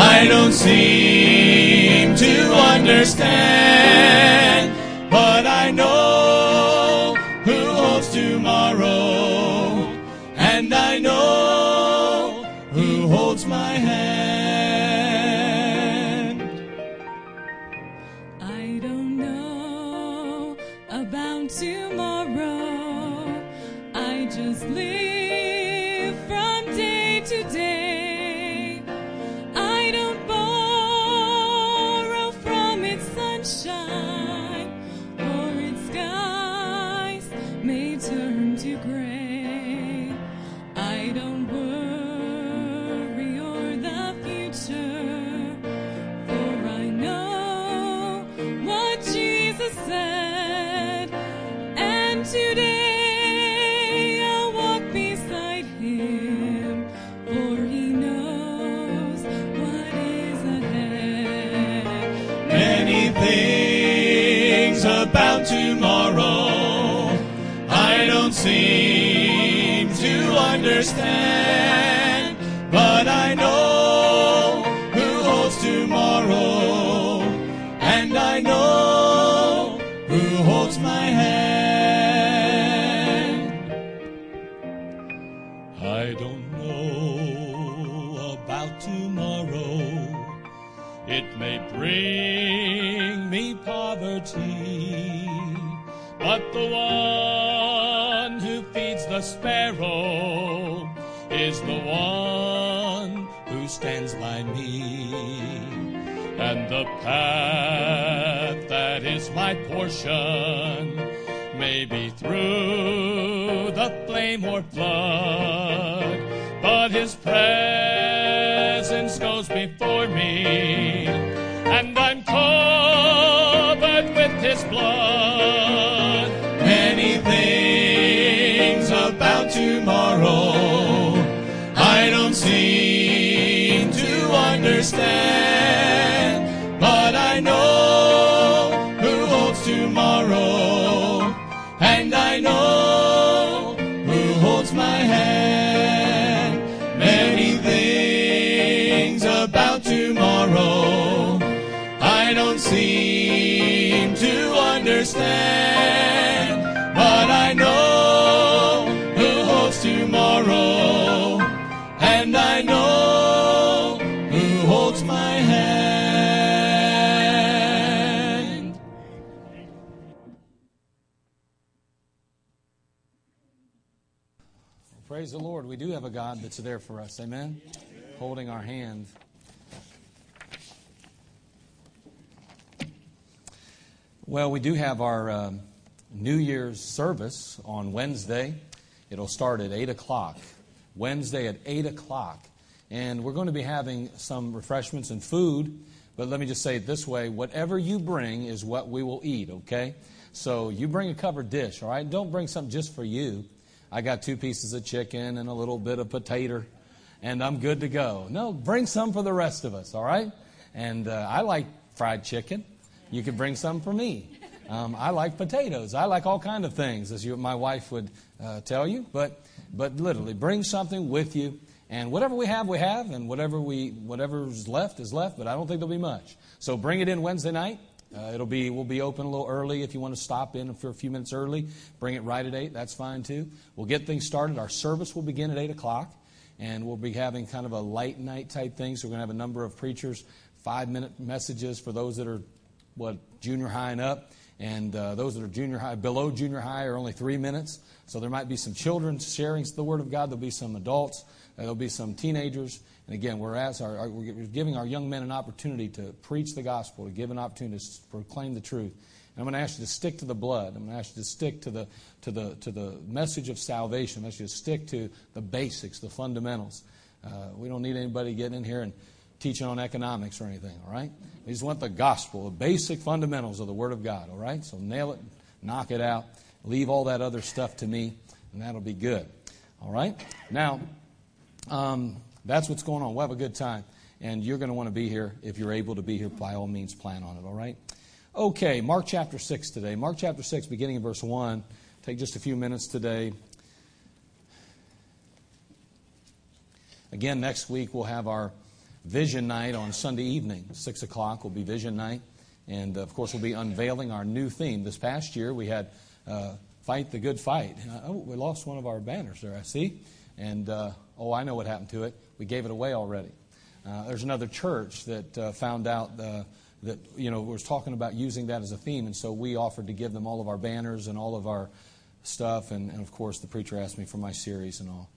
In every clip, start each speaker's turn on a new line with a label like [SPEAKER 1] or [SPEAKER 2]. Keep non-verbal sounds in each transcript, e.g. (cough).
[SPEAKER 1] I don't seem to understand, but I know I know who holds my hand.
[SPEAKER 2] I don't know about tomorrow.
[SPEAKER 1] It may bring me poverty, but the one who feeds the sparrow is the one who stands by me. And the path that is my portion may be through the flame or flood, but his presence goes before me, and I'm covered with his blood. Many things about tomorrow I don't seem to understand, I don't seem to understand, but I know who holds tomorrow, and I know who holds my hand.
[SPEAKER 3] Praise the Lord. We do have a God that's there for us. Amen. Holding our hand. Well, we do have our um, New Year's service on Wednesday. It'll start at 8 o'clock. Wednesday at 8 o'clock. And we're going to be having some refreshments and food. But let me just say it this way whatever you bring is what we will eat, okay? So you bring a covered dish, all right? Don't bring something just for you. I got two pieces of chicken and a little bit of potato, and I'm good to go. No, bring some for the rest of us, all right? And uh, I like fried chicken. You could bring some for me. Um, I like potatoes. I like all kind of things, as you, my wife would uh, tell you. But, but literally, bring something with you, and whatever we have, we have, and whatever we, whatever's left is left. But I don't think there'll be much. So bring it in Wednesday night. Uh, it'll be we'll be open a little early if you want to stop in for a few minutes early. Bring it right at eight. That's fine too. We'll get things started. Our service will begin at eight o'clock, and we'll be having kind of a light night type thing. So we're going to have a number of preachers, five minute messages for those that are what junior high and up, and uh, those that are junior high below junior high are only three minutes. So there might be some children sharing the word of God. There'll be some adults. There'll be some teenagers. And again, we're, our, we're giving our young men an opportunity to preach the gospel, to give an opportunity to proclaim the truth. And I'm going to ask you to stick to the blood. I'm going to ask you to stick to the, to the, to the message of salvation. I'm going to ask you to stick to the basics, the fundamentals. Uh, we don't need anybody getting in here and teaching on economics or anything, all right? We just want the gospel, the basic fundamentals of the Word of God, all right? So nail it, knock it out, leave all that other stuff to me, and that'll be good, all right? Now, um, that's what's going on. We'll have a good time. And you're going to want to be here. If you're able to be here, by all means, plan on it, all right? Okay, Mark chapter 6 today. Mark chapter 6, beginning in verse 1. Take just a few minutes today. Again, next week we'll have our Vision Night on Sunday evening. 6 o'clock will be Vision Night. And of course, we'll be unveiling our new theme. This past year, we had uh, Fight the Good Fight. Uh, oh, we lost one of our banners there, I see. And uh, oh, I know what happened to it. We gave it away already. Uh, there's another church that uh, found out uh, that, you know, was talking about using that as a theme. And so we offered to give them all of our banners and all of our stuff. And, and of course, the preacher asked me for my series and all.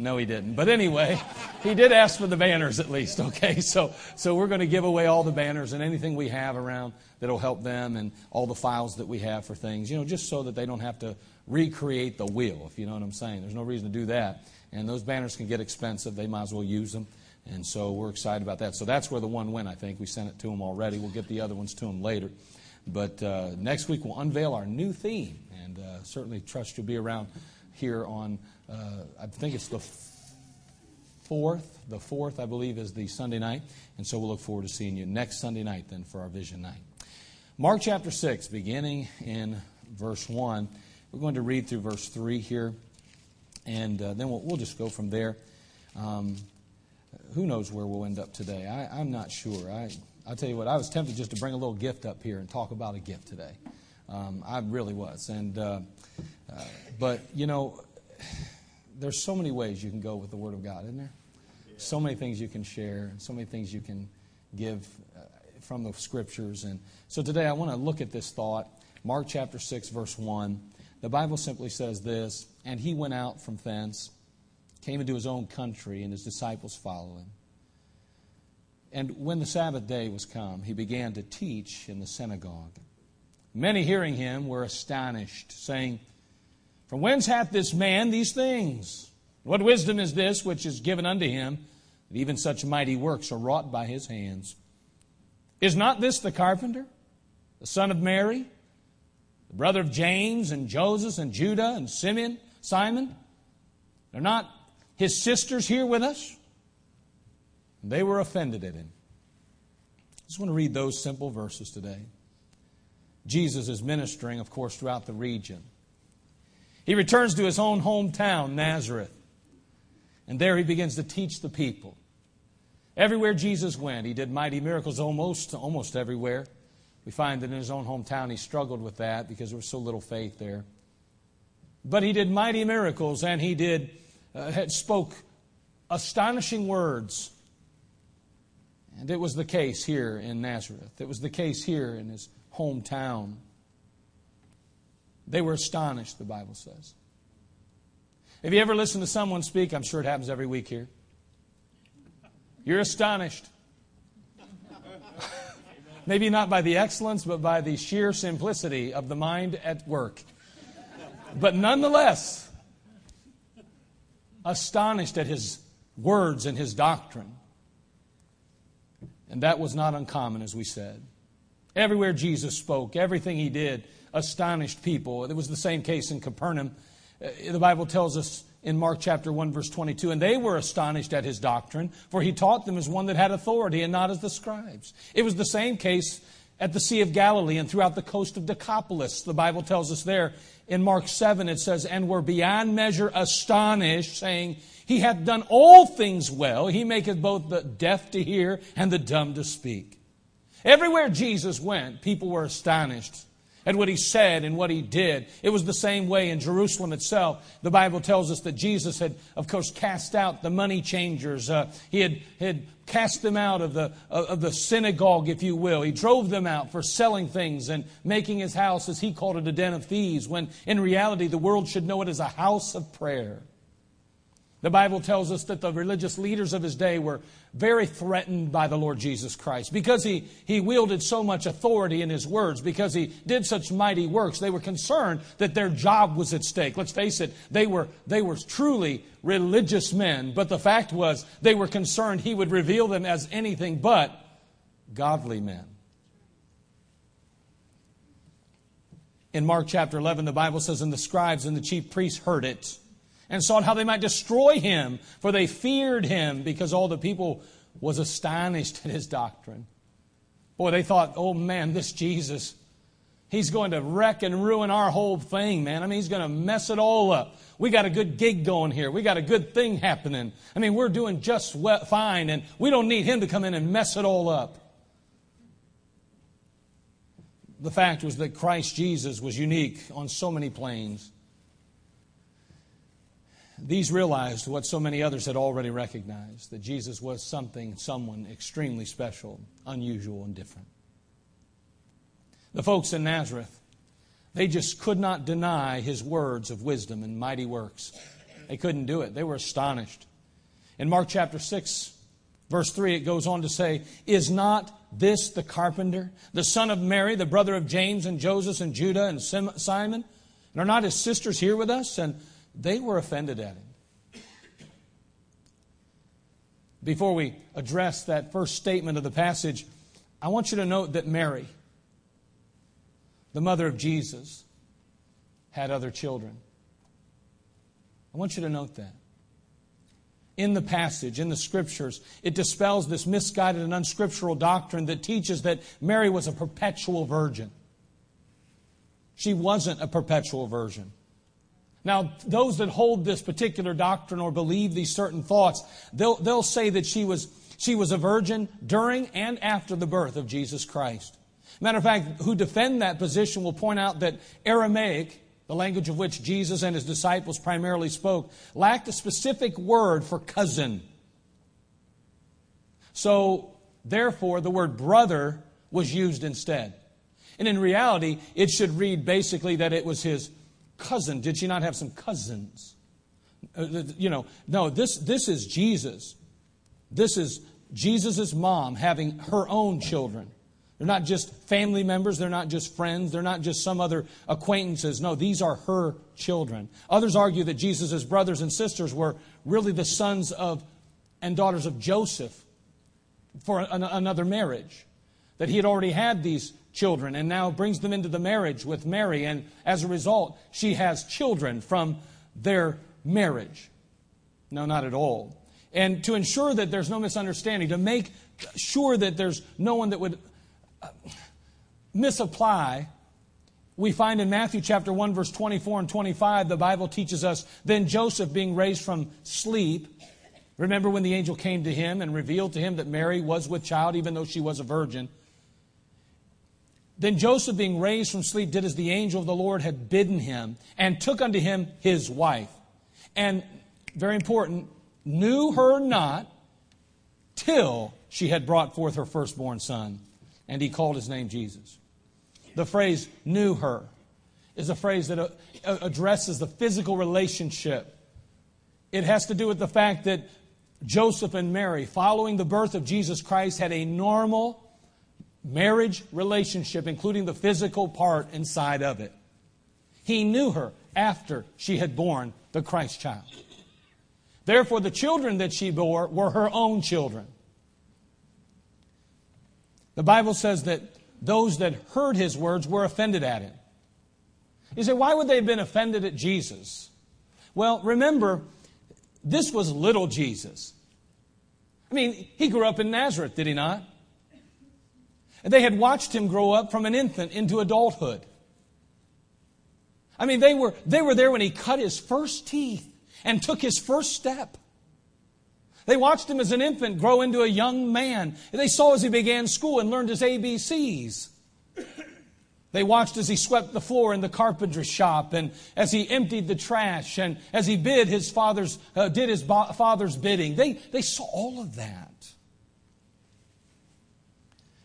[SPEAKER 3] No, he didn't. But anyway, he did ask for the banners at least, okay? (laughs) So, so we're going to give away all the banners and anything we have around that'll help them and all the files that we have for things, you know, just so that they don't have to recreate the wheel, if you know what I'm saying. There's no reason to do that. And those banners can get expensive. They might as well use them. And so we're excited about that. So that's where the one went, I think. We sent it to them already. We'll get the other ones to them later. But uh, next week we'll unveil our new theme. And uh, certainly trust you'll be around here on uh, I think it's the fourth. The fourth, I believe, is the Sunday night. And so we'll look forward to seeing you next Sunday night then for our vision night. Mark chapter 6, beginning in verse 1. We're going to read through verse 3 here. And uh, then we'll, we'll, just go from there. Um, who knows where we'll end up today? I, am not sure. I, I'll tell you what, I was tempted just to bring a little gift up here and talk about a gift today. Um, I really was. And, uh, uh, but, you know, there's so many ways you can go with the Word of God, isn't there? So many things you can share, and so many things you can give uh, from the Scriptures. And so today I want to look at this thought. Mark chapter 6, verse 1. The Bible simply says this And he went out from thence, came into his own country, and his disciples followed him. And when the Sabbath day was come, he began to teach in the synagogue. Many hearing him were astonished, saying, from whence hath this man these things? What wisdom is this which is given unto him, that even such mighty works are wrought by his hands? Is not this the carpenter, the son of Mary, the brother of James and Joseph and Judah and Simeon, Simon? Are not his sisters here with us? And they were offended at him. I just want to read those simple verses today. Jesus is ministering, of course, throughout the region. He returns to his own hometown, Nazareth. And there he begins to teach the people. Everywhere Jesus went, he did mighty miracles almost, almost everywhere. We find that in his own hometown he struggled with that because there was so little faith there. But he did mighty miracles and he did uh, spoke astonishing words. And it was the case here in Nazareth. It was the case here in his hometown. They were astonished, the Bible says. Have you ever listened to someone speak? I'm sure it happens every week here. You're astonished. (laughs) Maybe not by the excellence, but by the sheer simplicity of the mind at work. But nonetheless, astonished at his words and his doctrine. And that was not uncommon, as we said. Everywhere Jesus spoke, everything he did, astonished people. It was the same case in Capernaum. Uh, the Bible tells us in Mark chapter 1 verse 22, and they were astonished at his doctrine, for he taught them as one that had authority and not as the scribes. It was the same case at the Sea of Galilee and throughout the coast of Decapolis. The Bible tells us there in Mark 7, it says, and were beyond measure astonished, saying, He hath done all things well. He maketh both the deaf to hear and the dumb to speak. Everywhere Jesus went, people were astonished at what he said and what he did. It was the same way in Jerusalem itself. The Bible tells us that Jesus had, of course, cast out the money changers. Uh, he had, had cast them out of the, of the synagogue, if you will. He drove them out for selling things and making his house, as he called it, a den of thieves, when in reality the world should know it as a house of prayer. The Bible tells us that the religious leaders of his day were very threatened by the Lord Jesus Christ because he, he wielded so much authority in his words, because he did such mighty works. They were concerned that their job was at stake. Let's face it, they were, they were truly religious men, but the fact was they were concerned he would reveal them as anything but godly men. In Mark chapter 11, the Bible says, And the scribes and the chief priests heard it and sought how they might destroy him, for they feared him because all the people was astonished at his doctrine. Boy, they thought, oh man, this Jesus, He's going to wreck and ruin our whole thing, man. I mean, he's going to mess it all up. We got a good gig going here. We got a good thing happening. I mean, we're doing just fine, and we don't need him to come in and mess it all up. The fact was that Christ Jesus was unique on so many planes. These realized what so many others had already recognized that Jesus was something, someone extremely special, unusual, and different. The folks in Nazareth, they just could not deny his words of wisdom and mighty works. They couldn't do it. They were astonished. In Mark chapter 6, verse 3, it goes on to say, Is not this the carpenter, the son of Mary, the brother of James and Joseph and Judah and Simon? And are not his sisters here with us? And they were offended at him. Before we address that first statement of the passage, I want you to note that Mary, the mother of Jesus, had other children. I want you to note that. In the passage, in the scriptures, it dispels this misguided and unscriptural doctrine that teaches that Mary was a perpetual virgin. She wasn't a perpetual virgin. Now, those that hold this particular doctrine or believe these certain thoughts, they'll, they'll say that she was, she was a virgin during and after the birth of Jesus Christ. Matter of fact, who defend that position will point out that Aramaic, the language of which Jesus and his disciples primarily spoke, lacked a specific word for cousin. So, therefore, the word brother was used instead. And in reality, it should read basically that it was his cousin. Did she not have some cousins? Uh, you know, no, this, this is Jesus. This is Jesus' mom having her own children. They're not just family members. They're not just friends. They're not just some other acquaintances. No, these are her children. Others argue that Jesus' brothers and sisters were really the sons of and daughters of Joseph for an, another marriage. That he had already had these children and now brings them into the marriage with Mary. And as a result, she has children from their marriage. No, not at all. And to ensure that there's no misunderstanding, to make sure that there's no one that would uh, misapply, we find in Matthew chapter 1 verse 24 and 25 the Bible teaches us then Joseph being raised from sleep remember when the angel came to him and revealed to him that Mary was with child even though she was a virgin then Joseph being raised from sleep did as the angel of the Lord had bidden him and took unto him his wife and very important knew her not till she had brought forth her firstborn son and he called his name Jesus. The phrase knew her is a phrase that uh, addresses the physical relationship. It has to do with the fact that Joseph and Mary, following the birth of Jesus Christ, had a normal marriage relationship, including the physical part inside of it. He knew her after she had borne the Christ child. Therefore, the children that she bore were her own children. The Bible says that those that heard his words were offended at him. You say, why would they have been offended at Jesus? Well, remember, this was little Jesus. I mean, he grew up in Nazareth, did he not? And they had watched him grow up from an infant into adulthood. I mean, they were, they were there when he cut his first teeth and took his first step. They watched him as an infant grow into a young man. They saw as he began school and learned his ABCs. They watched as he swept the floor in the carpentry shop and as he emptied the trash and as he bid his father's, uh, did his father's bidding. They, they saw all of that.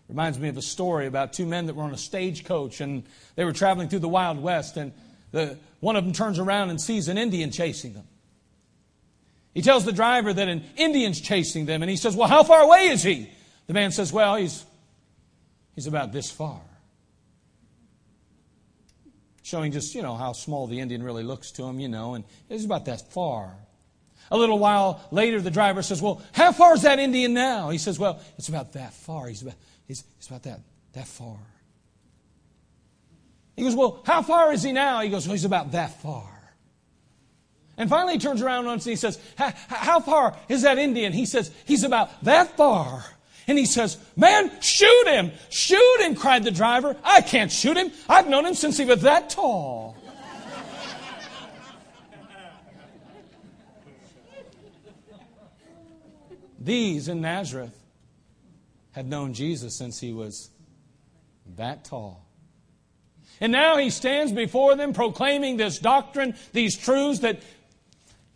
[SPEAKER 3] Reminds me of a story about two men that were on a stagecoach and they were traveling through the Wild West and the, one of them turns around and sees an Indian chasing them. He tells the driver that an Indian's chasing them, and he says, Well, how far away is he? The man says, Well, he's, he's about this far. Showing just, you know, how small the Indian really looks to him, you know, and he's about that far. A little while later, the driver says, Well, how far is that Indian now? He says, Well, it's about that far. He's about, he's, he's about that, that far. He goes, Well, how far is he now? He goes, Well, he's about that far. And finally, he turns around once and he says, How far is that Indian? He says, He's about that far. And he says, Man, shoot him! Shoot him! cried the driver. I can't shoot him. I've known him since he was that tall. (laughs) These in Nazareth had known Jesus since he was that tall. And now he stands before them proclaiming this doctrine, these truths that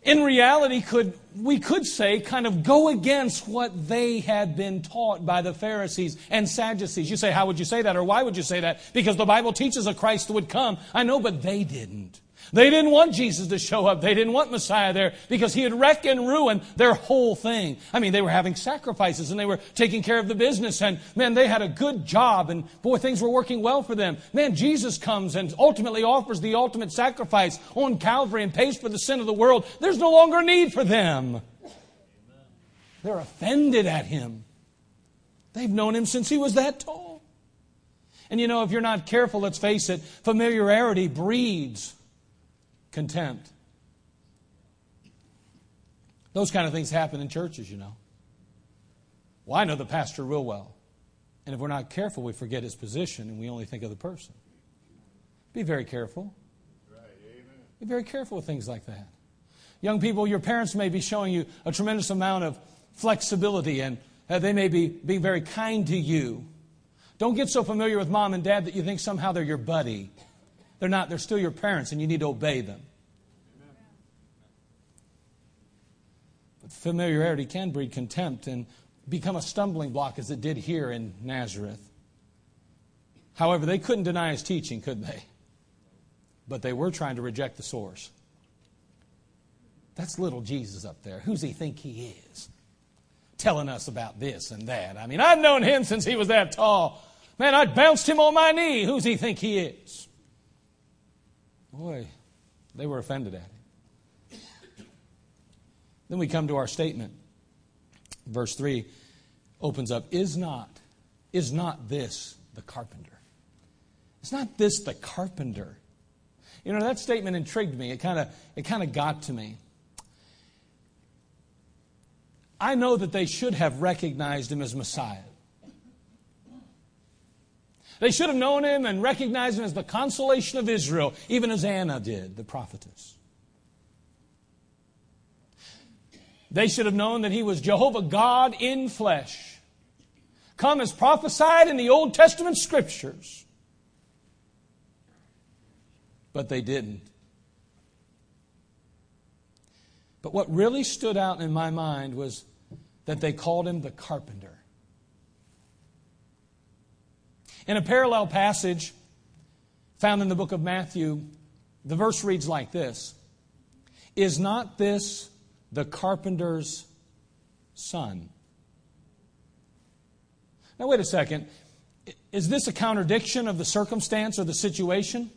[SPEAKER 3] in reality could we could say kind of go against what they had been taught by the Pharisees and Sadducees. You say how would you say that or why would you say that? Because the Bible teaches a Christ would come. I know but they didn't. They didn't want Jesus to show up. They didn't want Messiah there because he had wrecked and ruined their whole thing. I mean, they were having sacrifices and they were taking care of the business and man, they had a good job and boy, things were working well for them. Man, Jesus comes and ultimately offers the ultimate sacrifice on Calvary and pays for the sin of the world. There's no longer need for them. They're offended at him. They've known him since he was that tall. And you know, if you're not careful, let's face it, familiarity breeds contempt. Those kind of things happen in churches, you know. Well, I know the pastor real well. And if we're not careful, we forget his position and we only think of the person. Be very careful. Be very careful with things like that. Young people, your parents may be showing you a tremendous amount of flexibility and uh, they may be being very kind to you. Don't get so familiar with mom and dad that you think somehow they're your buddy. They're not, they're still your parents, and you need to obey them. But familiarity can breed contempt and become a stumbling block, as it did here in Nazareth. However, they couldn't deny his teaching, could they? But they were trying to reject the source. That's little Jesus up there. Who's he think he is? Telling us about this and that. I mean, I've known him since he was that tall. Man, I bounced him on my knee. Who's he think he is? Boy, they were offended at him. Then we come to our statement. Verse 3 opens up Is not, is not this the carpenter? Is not this the carpenter? You know, that statement intrigued me. It kind of it kind of got to me. I know that they should have recognized him as Messiah. They should have known him and recognized him as the consolation of Israel, even as Anna did, the prophetess. They should have known that he was Jehovah God in flesh, come as prophesied in the Old Testament scriptures. But they didn't. But what really stood out in my mind was that they called him the carpenter. In a parallel passage found in the book of Matthew, the verse reads like this Is not this the carpenter's son? Now, wait a second. Is this a contradiction of the circumstance or the situation?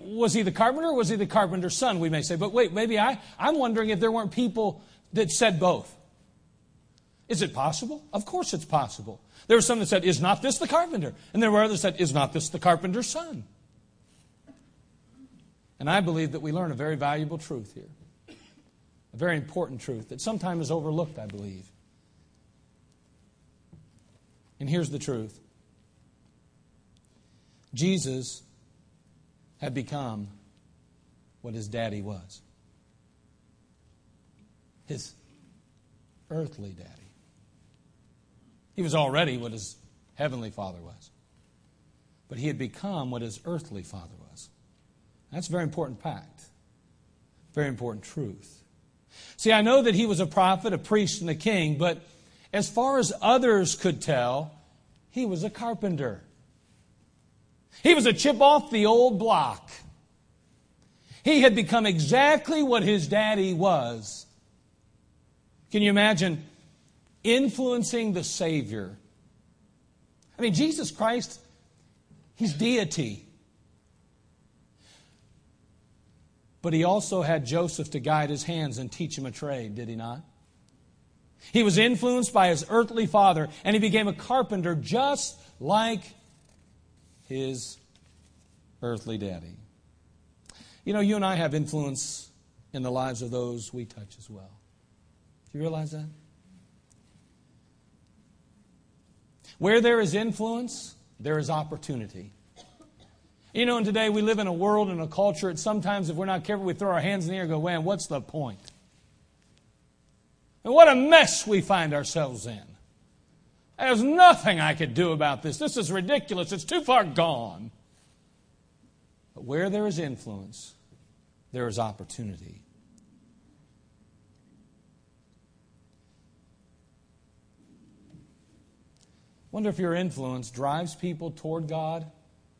[SPEAKER 3] was he the carpenter or was he the carpenter's son, we may say. But wait, maybe I, I'm wondering if there weren't people that said both. Is it possible? Of course it's possible. There were some that said, Is not this the carpenter? And there were others that said, Is not this the carpenter's son? And I believe that we learn a very valuable truth here. A very important truth that sometimes is overlooked, I believe. And here's the truth Jesus had become what his daddy was his earthly daddy. He was already what his heavenly father was. But he had become what his earthly father was. That's a very important fact, very important truth. See, I know that he was a prophet, a priest, and a king, but as far as others could tell, he was a carpenter. He was a chip off the old block. He had become exactly what his daddy was. Can you imagine influencing the Savior. I mean, Jesus Christ, He's deity. But He also had Joseph to guide his hands and teach him a trade, did He not? He was influenced by his earthly father, and he became a carpenter just like his earthly daddy. You know, you and I have influence in the lives of those we touch as well. Do you realize that? Where there is influence, there is opportunity. You know, and today we live in a world and a culture that sometimes, if we're not careful, we throw our hands in the air and go, man, what's the point? And what a mess we find ourselves in. There's nothing I could do about this. This is ridiculous. It's too far gone. But where there is influence, there is opportunity. Wonder if your influence drives people toward God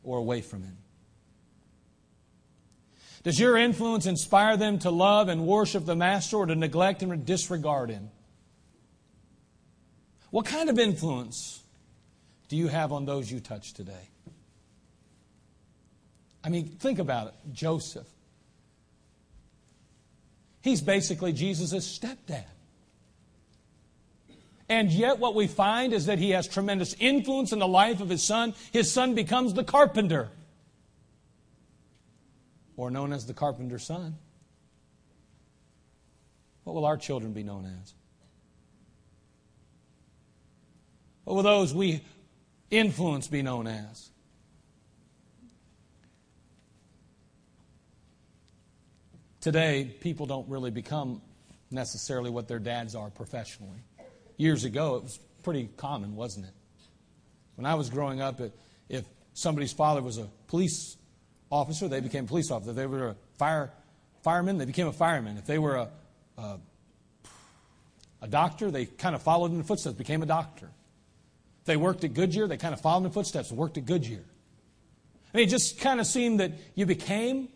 [SPEAKER 3] or away from Him. Does your influence inspire them to love and worship the Master or to neglect and disregard Him? What kind of influence do you have on those you touch today? I mean, think about it. Joseph. He's basically Jesus' stepdad. And yet, what we find is that he has tremendous influence in the life of his son. His son becomes the carpenter, or known as the carpenter's son. What will our children be known as? What will those we influence be known as? Today, people don't really become necessarily what their dads are professionally. Years ago, it was pretty common, wasn't it? When I was growing up, if somebody's father was a police officer, they became a police officer. If they were a fire fireman, they became a fireman. If they were a, a, a doctor, they kind of followed in the footsteps, became a doctor. If they worked at Goodyear, they kind of followed in the footsteps and worked at Goodyear. I mean, it just kind of seemed that you became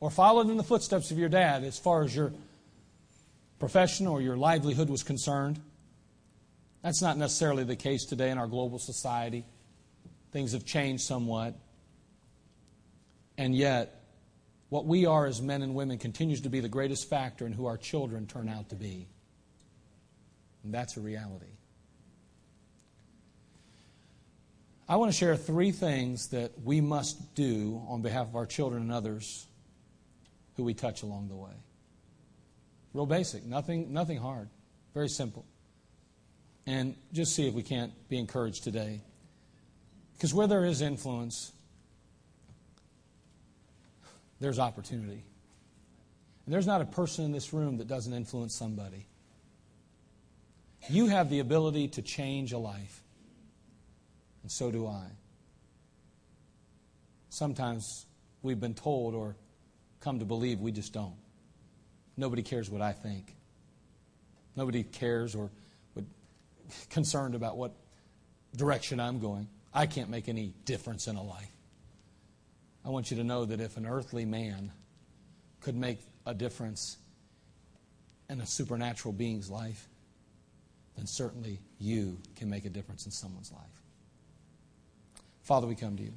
[SPEAKER 3] or followed in the footsteps of your dad as far as your profession or your livelihood was concerned. That's not necessarily the case today in our global society. Things have changed somewhat. And yet, what we are as men and women continues to be the greatest factor in who our children turn out to be. And that's a reality. I want to share three things that we must do on behalf of our children and others who we touch along the way. Real basic, nothing, nothing hard, very simple. And just see if we can't be encouraged today. Because where there is influence, there's opportunity. And there's not a person in this room that doesn't influence somebody. You have the ability to change a life, and so do I. Sometimes we've been told or come to believe we just don't. Nobody cares what I think. Nobody cares or concerned about what direction I'm going. I can't make any difference in a life. I want you to know that if an earthly man could make a difference in a supernatural being's life, then certainly you can make a difference in someone's life. Father, we come to you.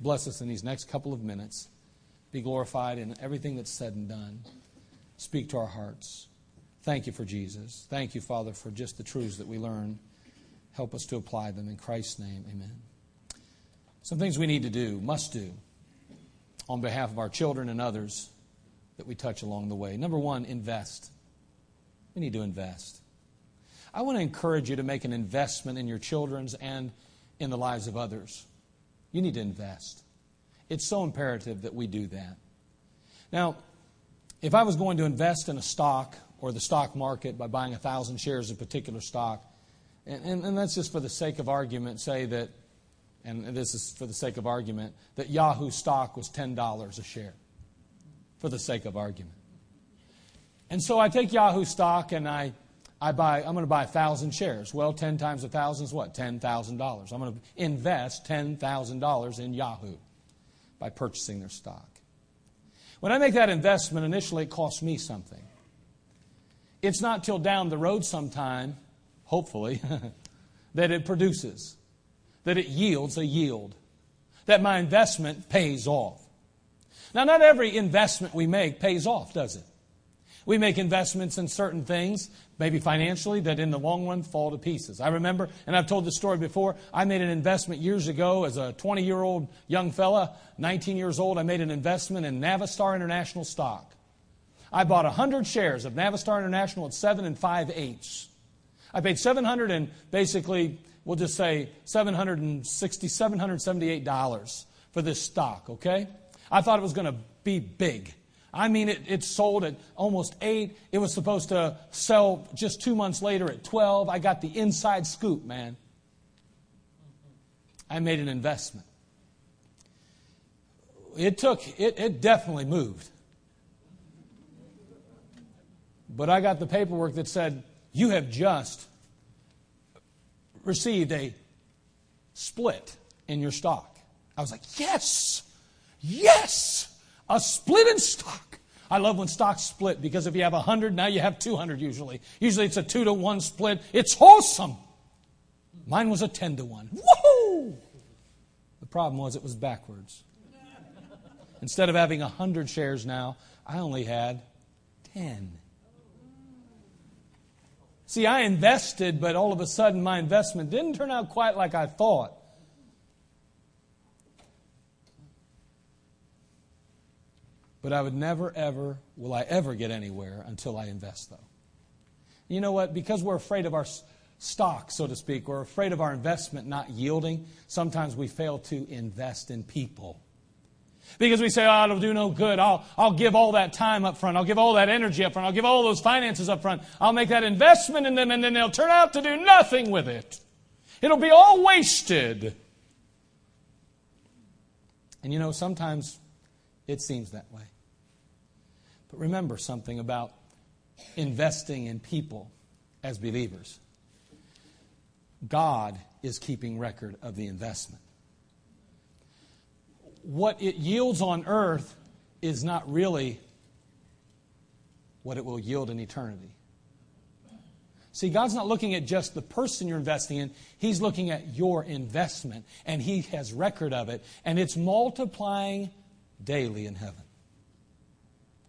[SPEAKER 3] Bless us in these next couple of minutes be glorified in everything that's said and done. Speak to our hearts. Thank you for Jesus. Thank you, Father, for just the truths that we learn. Help us to apply them. In Christ's name, amen. Some things we need to do, must do, on behalf of our children and others that we touch along the way. Number one, invest. We need to invest. I want to encourage you to make an investment in your children's and in the lives of others. You need to invest. It's so imperative that we do that. Now, if I was going to invest in a stock or the stock market by buying a thousand shares of a particular stock, and, and, and that's just for the sake of argument, say that, and this is for the sake of argument, that Yahoo stock was $10 a share, for the sake of argument. And so I take Yahoo stock and I, I buy, I'm going to buy 1,000 shares. Well, 10 times 1,000 is what? $10,000. I'm going to invest $10,000 in Yahoo by purchasing their stock. When I make that investment, initially it costs me something. It's not till down the road sometime, hopefully, (laughs) that it produces, that it yields a yield, that my investment pays off. Now, not every investment we make pays off, does it? We make investments in certain things, maybe financially, that in the long run fall to pieces. I remember, and I've told this story before, I made an investment years ago as a 20 year old young fella, 19 years old. I made an investment in Navistar International stock. I bought 100 shares of Navistar International at 7 and 5 eighths. I paid 700 and basically we'll just say $760, $778 for this stock, okay? I thought it was going to be big. I mean, it, it sold at almost eight. It was supposed to sell just two months later at 12. I got the inside scoop, man. I made an investment. It took, it, it definitely moved. But I got the paperwork that said, you have just received a split in your stock. I was like, yes, yes, a split in stock. I love when stocks split because if you have 100, now you have 200 usually. Usually it's a 2 to 1 split. It's wholesome. Mine was a 10 to 1. Woohoo! The problem was it was backwards. Instead of having 100 shares now, I only had 10. See, I invested, but all of a sudden my investment didn't turn out quite like I thought. But I would never, ever, will I ever get anywhere until I invest, though. You know what? Because we're afraid of our stock, so to speak, we're afraid of our investment not yielding, sometimes we fail to invest in people. Because we say, oh, it'll do no good. I'll, I'll give all that time up front. I'll give all that energy up front. I'll give all those finances up front. I'll make that investment in them, and then they'll turn out to do nothing with it. It'll be all wasted. And you know, sometimes it seems that way. But remember something about investing in people as believers God is keeping record of the investment. What it yields on earth is not really what it will yield in eternity. See, God's not looking at just the person you're investing in, He's looking at your investment, and He has record of it, and it's multiplying daily in heaven.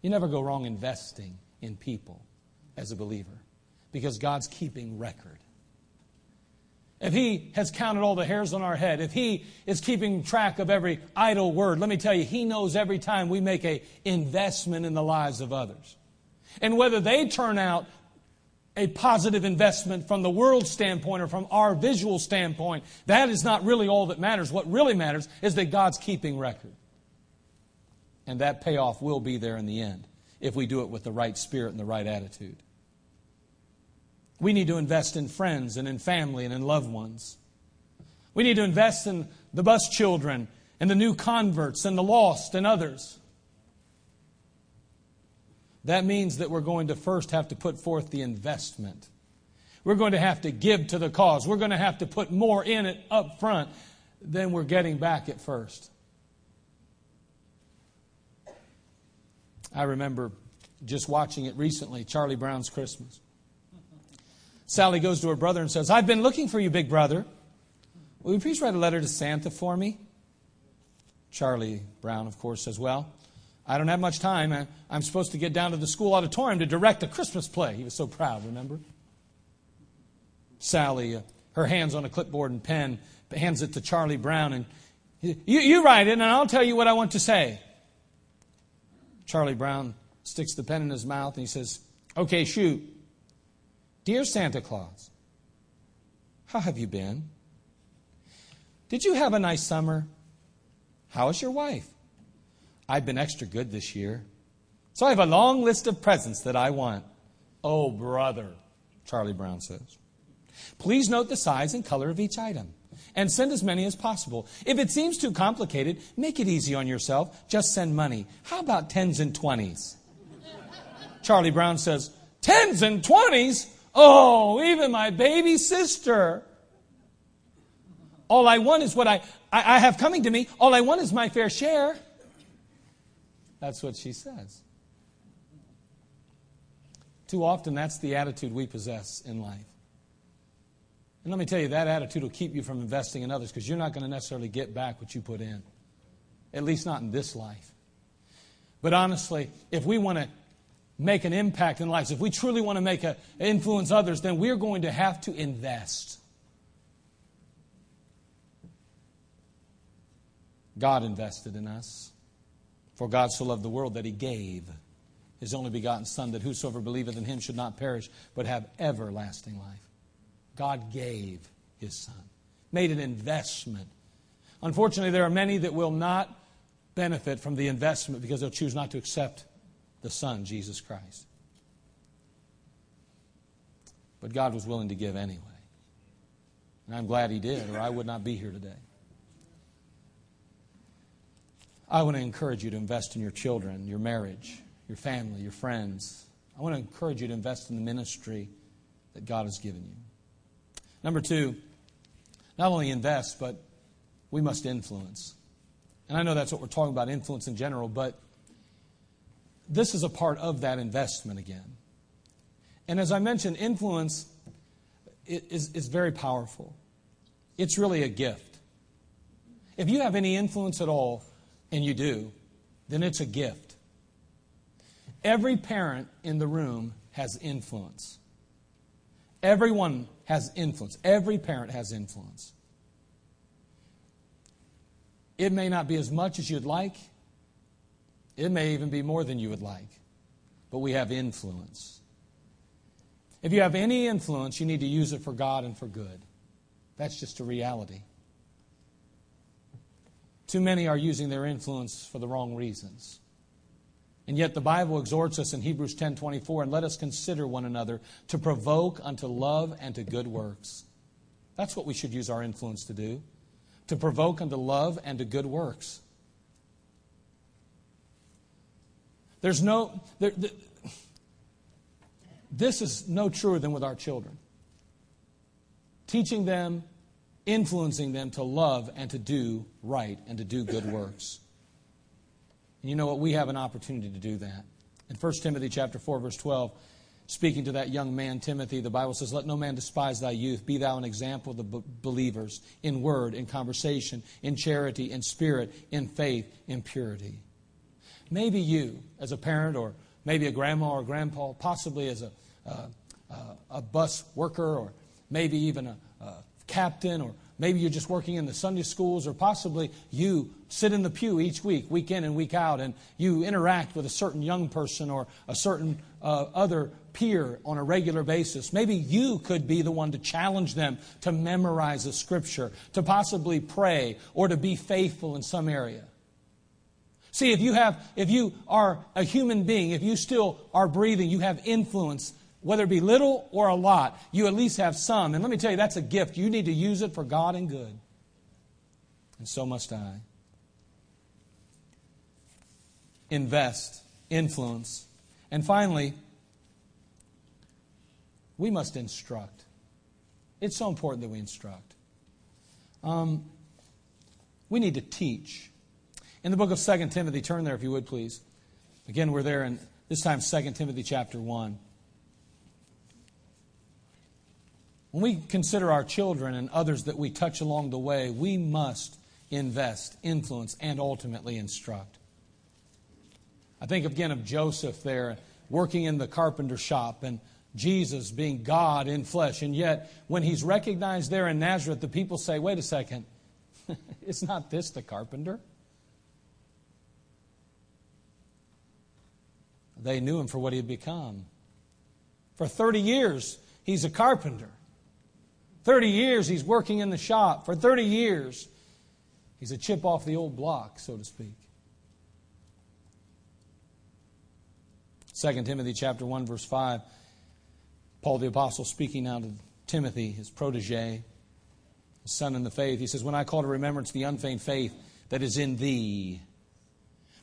[SPEAKER 3] You never go wrong investing in people as a believer because God's keeping record. If He has counted all the hairs on our head, if He is keeping track of every idle word, let me tell you, He knows every time we make an investment in the lives of others. And whether they turn out a positive investment from the world standpoint or from our visual standpoint, that is not really all that matters. What really matters is that God's keeping record. And that payoff will be there in the end if we do it with the right spirit and the right attitude. We need to invest in friends and in family and in loved ones. We need to invest in the bus children and the new converts and the lost and others. That means that we're going to first have to put forth the investment. We're going to have to give to the cause. We're going to have to put more in it up front than we're getting back at first. I remember just watching it recently, Charlie Brown's Christmas. Sally goes to her brother and says, I've been looking for you, big brother. Will you please write a letter to Santa for me? Charlie Brown, of course, says, Well, I don't have much time. I, am supposed to get down to the school auditorium to direct a Christmas play. He was so proud, remember? Sally, uh, her hands on a clipboard and pen, hands it to Charlie Brown, and you, you write it, and I'll tell you what I want to say. Charlie Brown sticks the pen in his mouth and he says, Okay, shoot. Dear Santa Claus, how have you been? Did you have a nice summer? How is your wife? I've been extra good this year. So I have a long list of presents that I want. Oh, brother, Charlie Brown says. Please note the size and color of each item and send as many as possible. If it seems too complicated, make it easy on yourself. Just send money. How about tens and twenties? Charlie Brown says, Tens and twenties? Oh, even my baby sister. All I want is what I, I, I have coming to me. All I want is my fair share. That's what she says. Too often, that's the attitude we possess in life. And let me tell you, that attitude will keep you from investing in others because you're not going to necessarily get back what you put in, at least not in this life. But honestly, if we want to make an impact in lives, if we truly want to make a influence others, then we're going to have to invest. God invested in us. For God so loved the world that he gave his only begotten Son, that whosoever believeth in him should not perish, but have everlasting life. God gave. his son, made an investment. Unfortunately, there are many that will not benefit from the investment because they'll choose not to accept the Son, Jesus Christ. But God was willing to give anyway. And I'm glad He did, or I would not be here today. I want to encourage you to invest in your children, your marriage, your family, your friends. I want to encourage you to invest in the ministry that God has given you. Number two, not only invest, but we must influence. And I know that's what we're talking about, influence in general, but this is a part of that investment again. And as I mentioned, influence is, is very powerful. It's really a gift. If you have any influence at all, and you do, then it's a gift. Every parent in the room has influence. Everyone has influence. Every parent has influence. It may not be as much as you'd like, it may even be more than you would like, but we have influence. If you have any influence, you need to use it for God and for good. That's just a reality. Too many are using their influence for the wrong reasons. And yet the Bible exhorts us in Hebrews 10:24 and let us consider one another to provoke unto love and to good works. That's what we should use our influence to do. To provoke unto love and to good works. There's no there, this is no truer than with our children. Teaching them influencing them to love and to do right and to do good works. And you know what? We have an opportunity to do that. In 1 Timothy chapter 4, verse 12, speaking to that young man, Timothy, the Bible says, Let no man despise thy youth. Be thou an example of the believers in word, in conversation, in charity, in spirit, in faith, in purity. Maybe you, as a parent, or maybe a grandma or grandpa, possibly as a, uh, uh, a bus worker, or maybe even a, a captain, or maybe you're just working in the Sunday schools, or possibly you sit in the pew each week, week in and week out, and you interact with a certain young person or a certain uh, other peer on a regular basis. Maybe you could be the one to challenge them to memorize a scripture, to possibly pray, or to be faithful in some area. See, if you have, if you are a human being, if you still are breathing, you have influence whether it be little or a lot, you at least have some. And let me tell you, that's a gift. You need to use it for God and good. And so must I. Invest, influence. And finally, we must instruct. It's so important that we instruct. Um, we need to teach. In the book of 2 Timothy, turn there if you would, please. Again, we're there in this time 2 Timothy chapter 1. When we consider our children and others that we touch along the way, we must invest, influence, and ultimately instruct. I think again of Joseph there working in the carpenter shop and Jesus being God in flesh. And yet, when he's recognized there in Nazareth, the people say, wait a second, (laughs) is not this the carpenter? They knew him for what he had become. For 30 years, he's a carpenter. 30 years he's working in the shop. For 30 years, he's a chip off the old block, so to speak. 2 Timothy chapter 1 verse 5 Paul the apostle speaking now to Timothy his protege his son in the faith he says when I call to remembrance the unfeigned faith that is in thee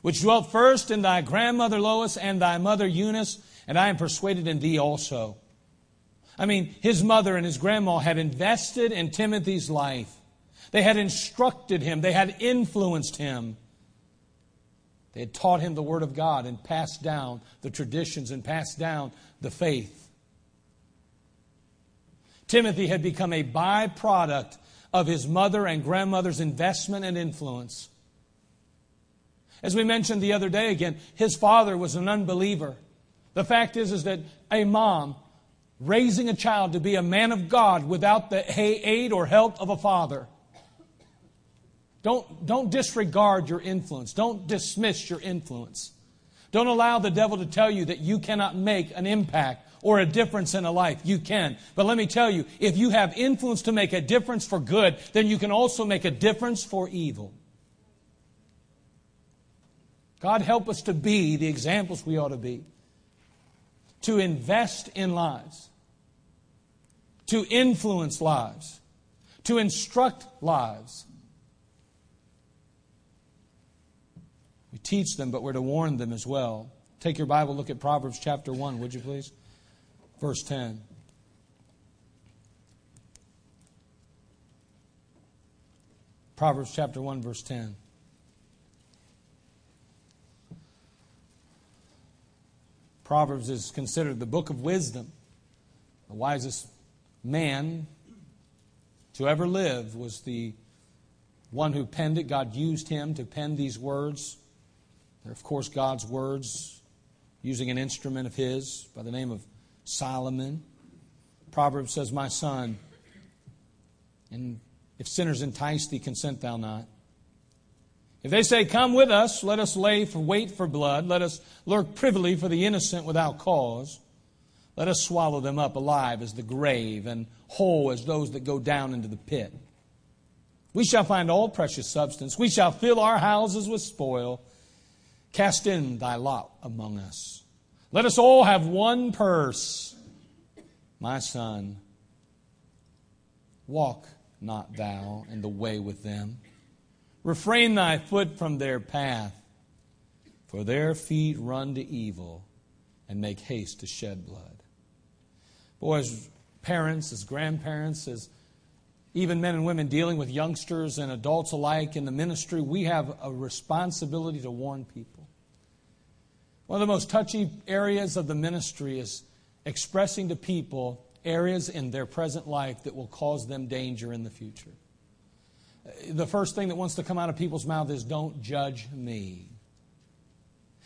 [SPEAKER 3] which dwelt first in thy grandmother Lois and thy mother Eunice and I am persuaded in thee also I mean, his mother and his grandma had invested in Timothy's life. They had instructed him, they had influenced him. They had taught him the Word of God and passed down the traditions and passed down the faith. Timothy had become a byproduct of his mother and grandmother's investment and influence. As we mentioned the other day again, his father was an unbeliever. The fact is, is that a mom raising a child to be a man of God without the aid or help of a father. Don't, don't disregard your influence. Don't dismiss your influence. Don't allow the devil to tell you that you cannot make an impact or a difference in a life. You can. But let me tell you, if you have influence to make a difference for good, then you can also make a difference for evil. God help us to be the examples we ought to be, to invest in lives, to influence lives, to instruct lives. We teach them, but we're to warn them as well. Take your Bible, look at Proverbs chapter 1, would you please? Verse 10. Proverbs chapter 1, verse 10. Proverbs is considered the book of wisdom. The wisest man to ever live was the one who penned it. God used him to pen these words. They're, of course, God's words using an instrument of his by the name of Solomon. Proverbs says, My son, and if sinners entice thee, consent thou not. If they say, Come with us, let us lay for wait for blood, let us lurk privily for the innocent without cause. Let us swallow them up alive as the grave, and whole as those that go down into the pit. We shall find all precious substance. We shall fill our houses with spoil. Cast in thy lot among us. Let us all have one purse. My son, walk not thou in the way with them. Refrain thy foot from their path, for their feet run to evil and make haste to shed blood. Boys, parents, as grandparents, as even men and women dealing with youngsters and adults alike in the ministry, we have a responsibility to warn people. One of the most touchy areas of the ministry is expressing to people areas in their present life that will cause them danger in the future. The first thing that wants to come out of people's mouth is, Don't judge me.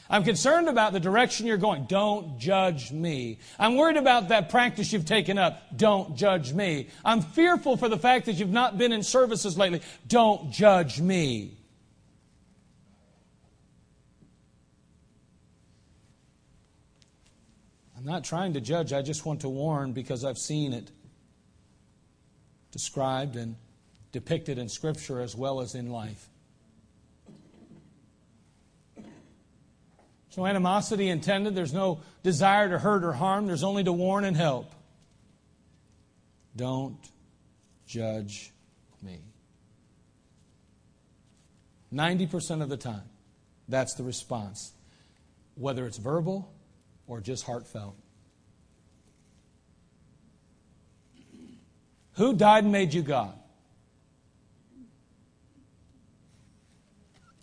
[SPEAKER 3] I'm concerned about the direction you're going. Don't judge me. I'm worried about that practice you've taken up. Don't judge me. I'm fearful for the fact that you've not been in services lately. Don't judge me. I'm not trying to judge, I just want to warn because I've seen it described and depicted in Scripture as well as in life. No animosity intended, there's no desire to hurt or harm, there's only to warn and help. Don't judge me. 90% of the time, that's the response, whether it's verbal or just heartfelt? Who died and made you God?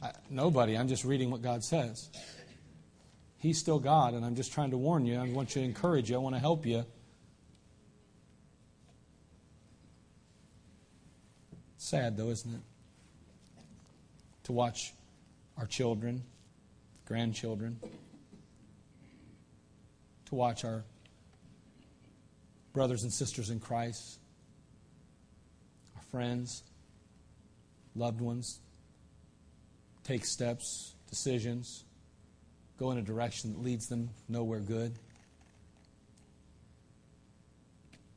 [SPEAKER 3] I, nobody. I'm just reading what God says. He's still God, and I'm just trying to warn you. I want you to encourage you. I want to help you. Sad, though, isn't it? To watch our children, grandchildren, to watch our brothers and sisters in Christ, our friends, loved ones take steps, decisions, go in a direction that leads them nowhere good.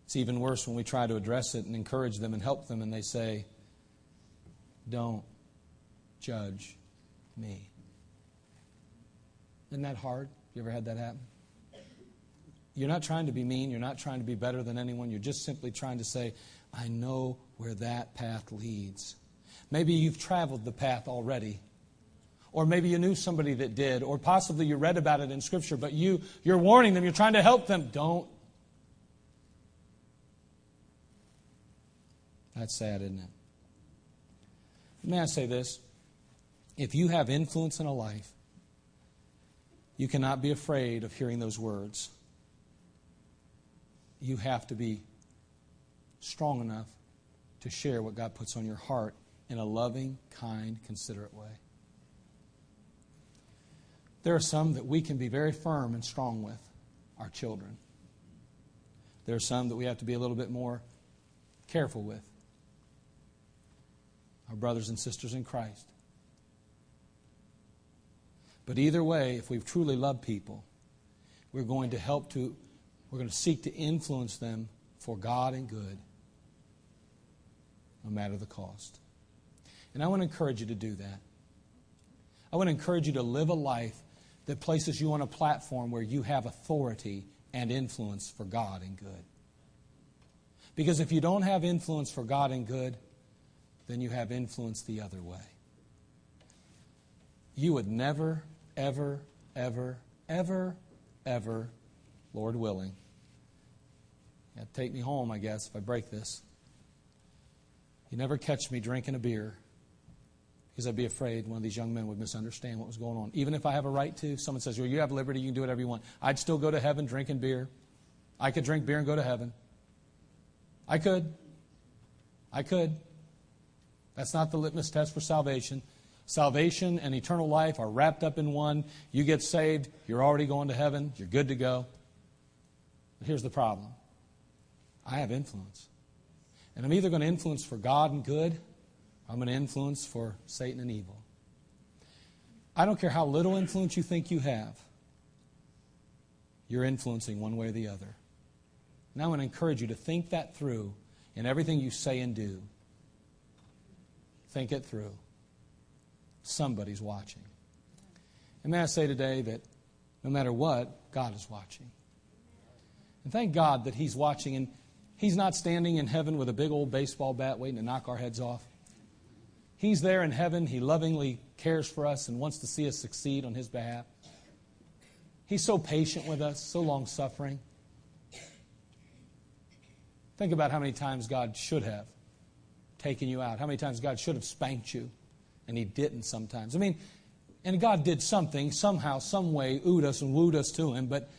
[SPEAKER 3] It's even worse when we try to address it and encourage them and help them, and they say, Don't judge me. Isn't that hard? You ever had that happen? You're not trying to be mean. You're not trying to be better than anyone. You're just simply trying to say, I know where that path leads. Maybe you've traveled the path already. Or maybe you knew somebody that did, or possibly you read about it in Scripture, but you, you're warning them, you're trying to help them. Don't. That's sad, isn't it? May I say this? If you have influence in a life, you cannot be afraid of hearing those words you have to be strong enough to share what God puts on your heart in a loving, kind, considerate way. There are some that we can be very firm and strong with our children. There are some that we have to be a little bit more careful with our brothers and sisters in Christ. But either way, if we've truly loved people, we're going to help to We're going to seek to influence them for God and good, no matter the cost. And I want to encourage you to do that. I want to encourage you to live a life that places you on a platform where you have authority and influence for God and good. Because if you don't have influence for God and good, then you have influence the other way. You would never, ever, ever, ever, ever, Lord willing, take me home, I guess, if I break this. You never catch me drinking a beer because I'd be afraid one of these young men would misunderstand what was going on. Even if I have a right to, someone says, Well, you have liberty, you can do whatever you want. I'd still go to heaven drinking beer. I could drink beer and go to heaven. I could. I could. That's not the litmus test for salvation. Salvation and eternal life are wrapped up in one. You get saved, you're already going to heaven, you're good to go. But here's the problem I have influence. And I'm either going to influence for God and good, I'm an influence for Satan and evil. I don't care how little influence you think you have, you're influencing one way or the other. And I want to encourage you to think that through in everything you say and do. Think it through. Somebody's watching. And may I say today that no matter what, God is watching. And thank God that He's watching, and He's not standing in heaven with a big old baseball bat waiting to knock our heads off. He's there in heaven. He lovingly cares for us and wants to see us succeed on His behalf. He's so patient with us, so long suffering. Think about how many times God should have taken you out, how many times God should have spanked you, and He didn't sometimes. I mean, and God did something, somehow, some way, oohed us and wooed us to Him, but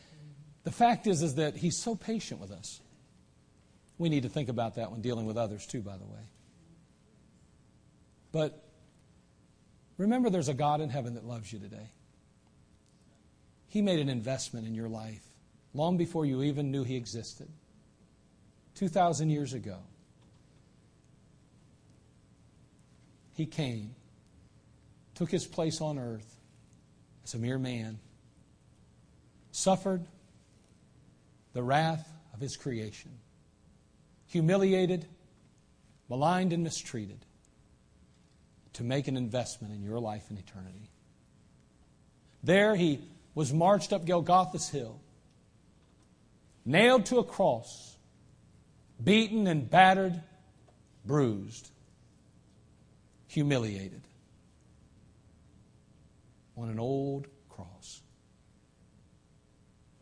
[SPEAKER 3] the fact is, is that He's so patient with us. We need to think about that when dealing with others, too, by the way. But remember, there's a God in heaven that loves you today. He made an investment in your life long before you even knew He existed. 2,000 years ago, He came, took His place on earth as a mere man, suffered the wrath of His creation, humiliated, maligned, and mistreated to make an investment in your life and eternity. There he was marched up Golgotha's hill, nailed to a cross, beaten and battered, bruised, humiliated on an old cross,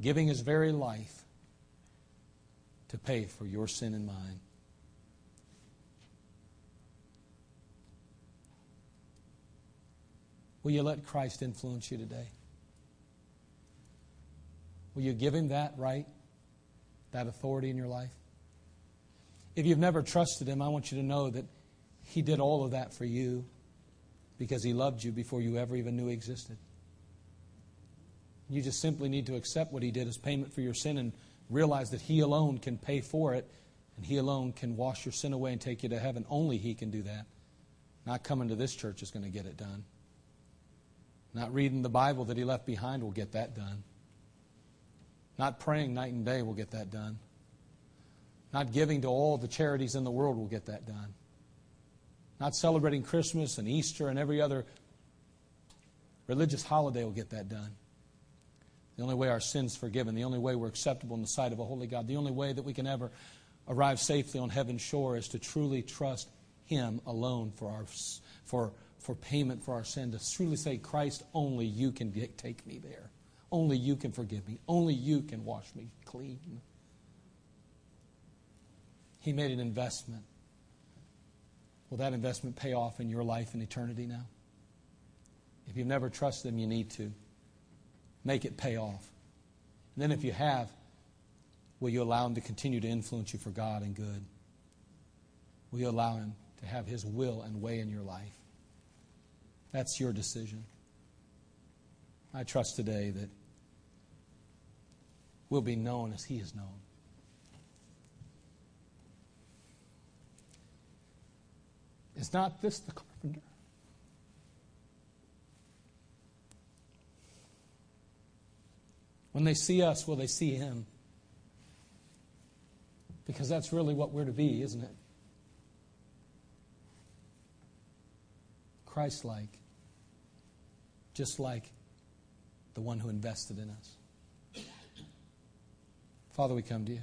[SPEAKER 3] giving his very life to pay for your sin and mine. Will you let Christ influence you today? Will you give him that right, that authority in your life? If you've never trusted him, I want you to know that he did all of that for you because he loved you before you ever even knew he existed. You just simply need to accept what he did as payment for your sin and realize that he alone can pay for it and he alone can wash your sin away and take you to heaven. Only he can do that. Not coming to this church is going to get it done. Not reading the Bible that he left behind will get that done. Not praying night and day will get that done. Not giving to all the charities in the world will get that done. Not celebrating Christmas and Easter and every other religious holiday will get that done. The only way our sin's forgiven, the only way we're acceptable in the sight of a holy God, the only way that we can ever arrive safely on heaven's shore is to truly trust Him alone for our for for payment for our sin, to truly say, Christ, only you can take me there. Only you can forgive me. Only you can wash me clean. He made an investment. Will that investment pay off in your life and eternity now? If you've never trusted Him, you need to. Make it pay off. And then if you have, will you allow Him to continue to influence you for God and good? Will you allow Him to have His will and way in your life? That's your decision. I trust today that we'll be known as He is known. Is not this the carpenter? When they see us, will they see Him? Because that's really what we're to be, isn't it? Christ like, just like the one who invested in us. Father, we come to you.